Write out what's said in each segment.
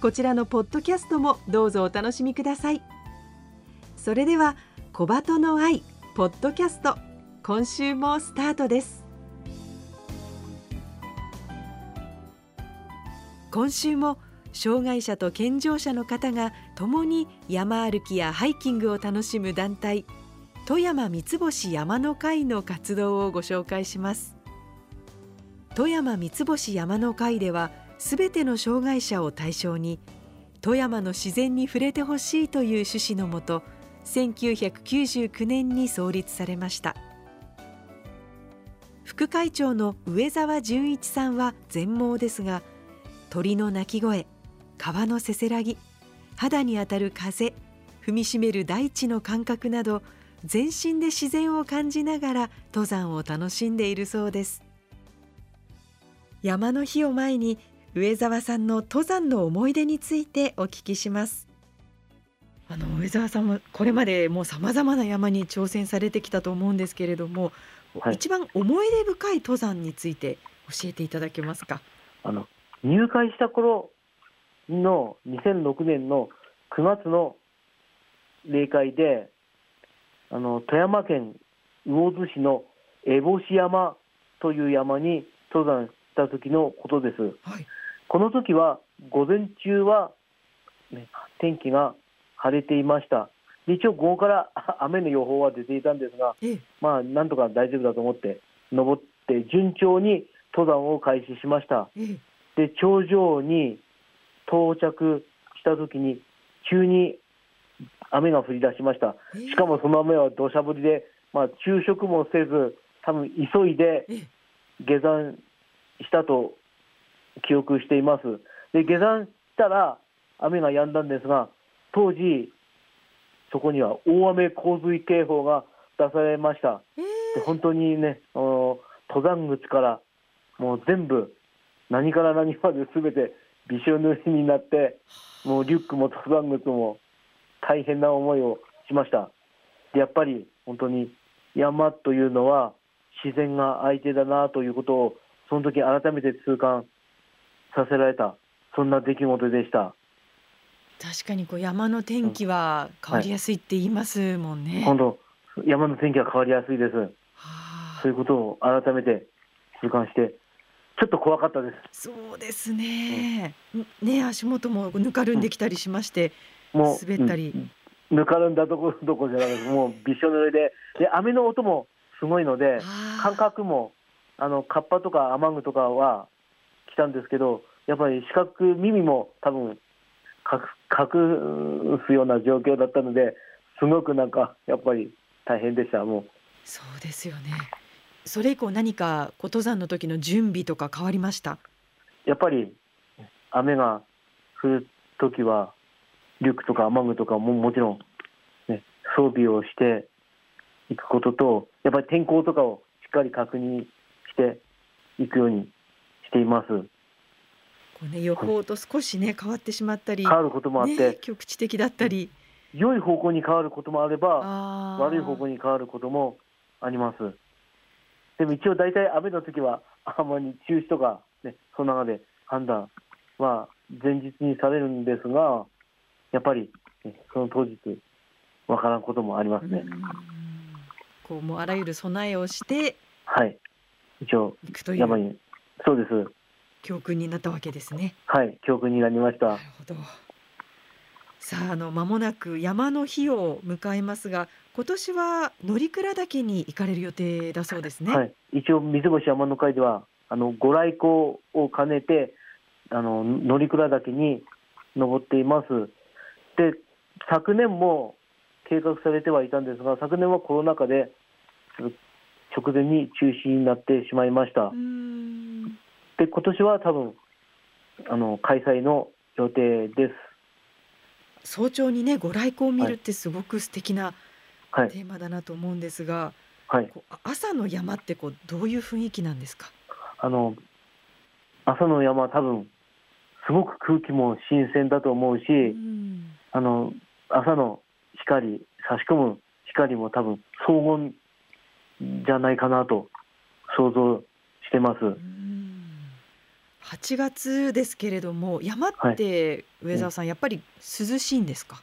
こちらのポッドキャストもどうぞお楽しみください。それでは小鳩の愛ポッドキャスト今週もスタートです。今週も障害者と健常者の方が共に山歩きやハイキングを楽しむ団体富山三つ星山の会の活動をご紹介します。富山三つ星山の会ではすべての障害者を対象に富山の自然に触れてほしいという趣旨のもと1999年に創立されました。副会長の上澤純一さんは全盲ですが鳥の鳴き声川のせせらぎ肌に当たる風踏みしめる大地の感覚など全身で自然を感じながら登山を楽しんでいるそうです。山の日を前に上澤さんの登山の思い出についてお聞きします。あの上澤さんもこれまでもう様々な山に挑戦されてきたと思うんですけれども、はい、一番思い出深い登山について教えていただけますか？あの入会した頃の2006年の9月の例会で、あの富山県魚津市の烏帽子山という山に登山した時のことです。はい、この時は午前中は、ね、天気が晴れていました。一応午後から 雨の予報は出ていたんですが、まあなんとか大丈夫だと思って登って順調に登山を開始しました。で頂上に到着した時に急に雨が降り出しました、しかもその雨は土砂降りで、まあ、昼食もせず多分急いで下山したと記憶しています。で下山したら雨が止んだんですが当時そこには大雨洪水警報が出されました、で本当にね登山口からもう全部何から何まで全てびしょ濡れになってもうリュックも登山靴も大変な思いをしました。でやっぱり本当に山というのは自然が相手だなということをその時改めて痛感させられたそんな出来事でした。確かにこう山の天気は変わりやすいって言いますもんね、本当山の天気は変わりやすいです。そういうことを改めて痛感してちょっと怖かったです。そうですね。うん、ね足元もぬかるんできたりしまして、うん、もう滑ったり、うん、ぬかるんだとこどこじゃなくてもうびしょ濡れでで雨の音もすごいので感覚もあのカッパとか雨具とかは来たんですけどやっぱり視覚耳も多分隠すような状況だったのですごくなんかやっぱり大変でしたもう。そうですよね。それ以降何か登山の時の準備とか変わりました？やっぱり雨が降る時はリュックとか雨具とかももちろん、ね、装備をしていくこととやっぱり天候とかをしっかり確認していくようにしています。こうね、予報と少しね変わってしまったり変わることもあって、ね、局地的だったり良い方向に変わることもあれば悪い方向に変わることもあります。でも一応大体雨の時はあまり中止とか、ね、その中で判断は前日にされるんですが、やっぱり、ね、その当日、わからんこともありますね。こうもうあらゆる備えをして、はい、一応山に、そうです。教訓になったわけですね。はい、教訓になりました。なるほど。さああの間もなく山の日を迎えますが今年は乗鞍岳に行かれる予定だそうですね。はい、一応水星山の会ではあのご来光を兼ねてあの乗鞍岳に登っています。で昨年も計画されてはいたんですが昨年はコロナ禍で直前に中止になってしまいました。で今年は多分あの開催の予定です。早朝にねご来光を見るってすごく素敵なテーマだなと思うんですが、はい、朝の山ってこうどういう雰囲気なんですか？あの朝の山多分すごく空気も新鮮だと思うし、うん、あの朝の光差し込む光も多分荘厳じゃないかなと想像してます。8月ですけれども山って上澤さん、やっぱり涼しいんですか？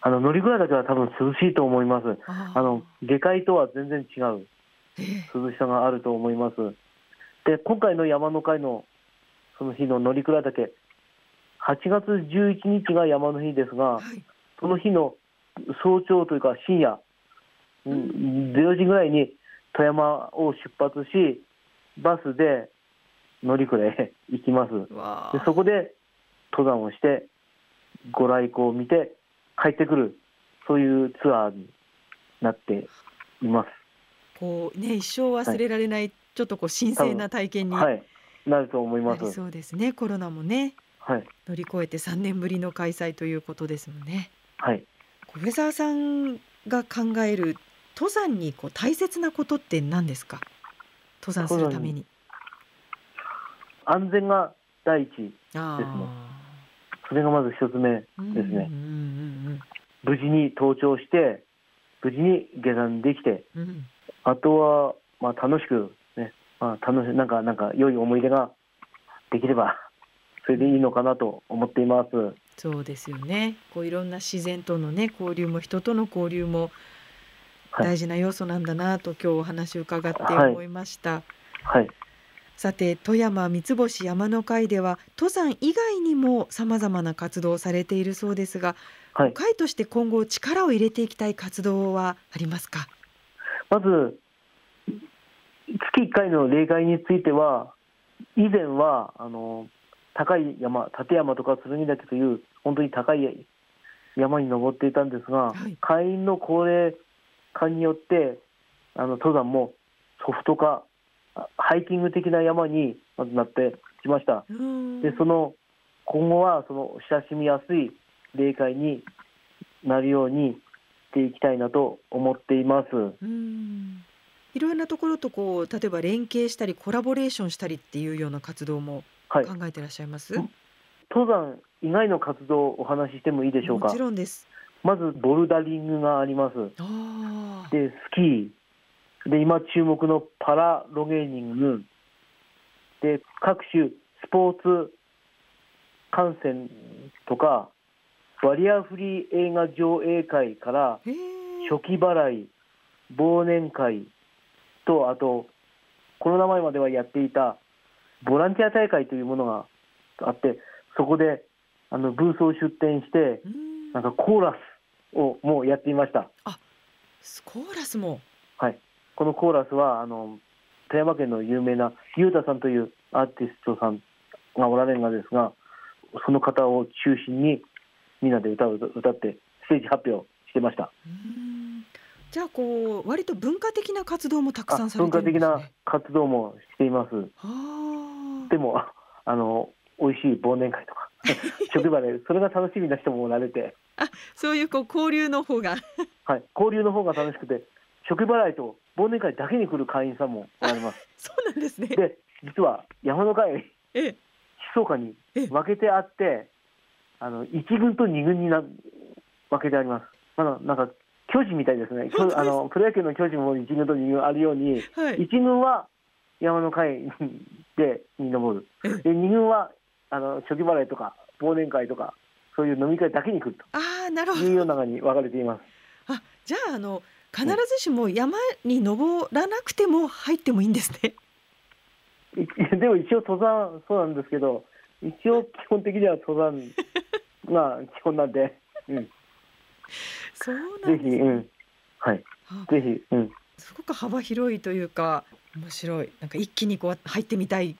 あの乗りらだけは多分涼しいと思います。あの下界とは全然違う涼しさがあると思います。で今回の山の会のその日の乗鞍岳8月11日が山の日ですが、はい、その日の早朝というか深夜、うん、0時ぐらいに富山を出発しバスで乗鞍へ行きます。でそこで登山をしてご来光を見て帰ってくる。そういうツアーになっています。こうね一生忘れられない、はい、ちょっとこう神聖な体験に、はい、なると思います。そうですねコロナもね、はい、乗り越えて3年ぶりの開催ということですもんね。はい。上澤さんが考える登山にこう大切なことって何ですか？登山するために安全が第一ですね。それがまず一つ目ですね。無事に登頂して、無事に下山できて、うん、あとは、まあ、楽しく、ね、まあ、楽しなんか、なんか、良い思い出ができれば、それでいいのかなと思っています。そうですよね。こういろんな自然とのね、交流も人との交流も大事な要素なんだなと、はい、今日お話を伺って思いました。はい、はいさて富山三ツ星山の会では登山以外にもさまざまな活動をされているそうですが、はい、会として今後力を入れていきたい活動はありますか？まず月1回の例外については以前はあの高い山立山とか剣岳という本当に高い山に登っていたんですが、はい、会員の高齢化によってあの登山もソフト化ハイキング的な山にまずなってきました。でその今後はその親しみやすい霊界になるようにしていきたいなと思っています。いろんなところとこう例えば連携したりコラボレーションしたりっていうような活動も考えていらっしゃいます、はい、登山以外の活動をお話ししてもいいでしょうか？もちろんです。まずボルダリングがあります。でスキーで今注目のパラロゲーニング。で各種スポーツ観戦とかバリアフリー映画上映会から初期払い忘年会とあとコロナ前まではやっていたボランティア大会というものがあってそこであのブースを出展してなんかコーラスをもうやっていました。あコーラスもはいこのコーラスはあの富山県の有名なゆうたさんというアーティストさんがおられるがですがその方を中心にみんなで歌を歌ってステージ発表してました。じゃあこう割と文化的な活動もたくさんされてるんですね。文化的な活動もしています。でもあの美味しい忘年会とか 職場でそれが楽しみな人もおられて。あ、そういうこう交流の方がはい、交流の方が楽しくて、職払いと忘年会だけに来る会員さんもおられます。そうなんですね。で、実は山の会、ええ、密かに分けてあって、あの一軍と二軍にな分けてあります。まだなんか巨人みたいですね。あのプロ野球の巨人も一軍と二軍あるように、はい、一軍は山の会でに登る。で二軍はあの初期払いとか忘年会とかそういう飲み会だけに来ると。ああ、なるほど。いうようなに分かれています。あ、じゃああの必ずしも山に登らなくても入ってもいいんですね。でも一応登山そうなんですけど一応基本的には登山 が基本なんでうん、そうなぜひ、んです、ね。うん、はい、あぜひ、うん、すごく幅広いというか面白い。なんか一気にこう入ってみたい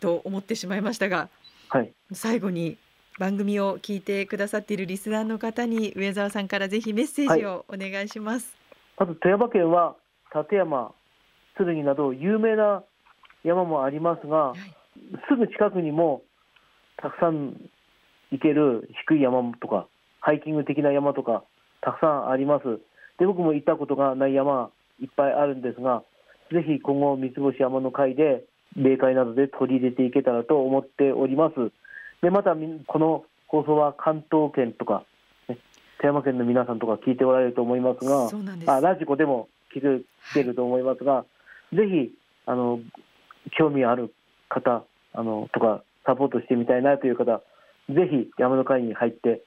と思ってしまいましたがはい、最後に番組を聞いてくださっているリスナーの方に上澤さんからぜひメッセージをお願いします。まず富山県は立山、剣など有名な山もありますがは、い、すぐ近くにもたくさん行ける低い山とか、ハイキング的な山とか、たくさんあります。で、僕も行ったことがない山、いっぱいあるんですが、ぜひ今後、三つ星山の会で、霊界などで取り入れていけたらと思っております。で、また、みこの放送は関東圏とか、ね富山県の皆さんとか聞いておられると思いますが。あラジコでも聞いてると思いますが、ぜひあの興味ある方あのとかサポートしてみたいなという方、ぜひ山の会に入って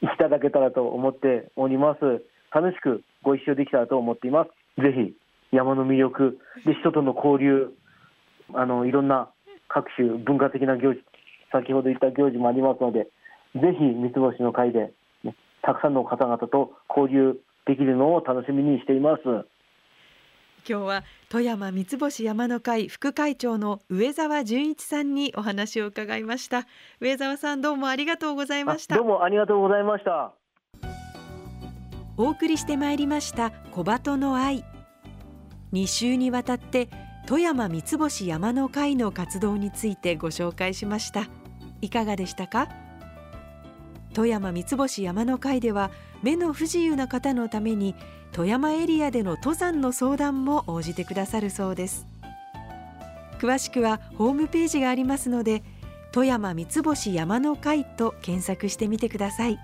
いただけたらと思っております。楽しくご一緒できたらと思っています。ぜひ山の魅力で人との交流、あのいろんな各種文化的な行事、先ほど言った行事もありますので、ぜひ三つ星の会で、ね、たくさんの方々と交流できるのを楽しみにしています。今日は富山三つ星山の会副会長の上澤純一さんにお話を伺いました。上澤さんどうもありがとうございましたあどう。もありがとうございました。お送りしてまいりました小鳩の愛2週にわたって富山三つ星山の会の活動についてご紹介しましたいかがでしたか？富山三つ星山の会では目の不自由な方のために富山エリアでの登山の相談も応じてくださるそうです詳しくはホームページがありますので富山三つ星山の会と検索してみてください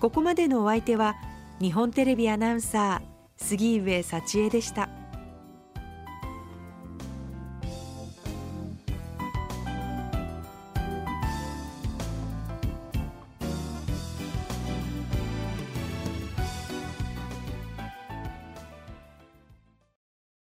ここまでのお相手は日本テレビアナウンサー杉上幸恵でした。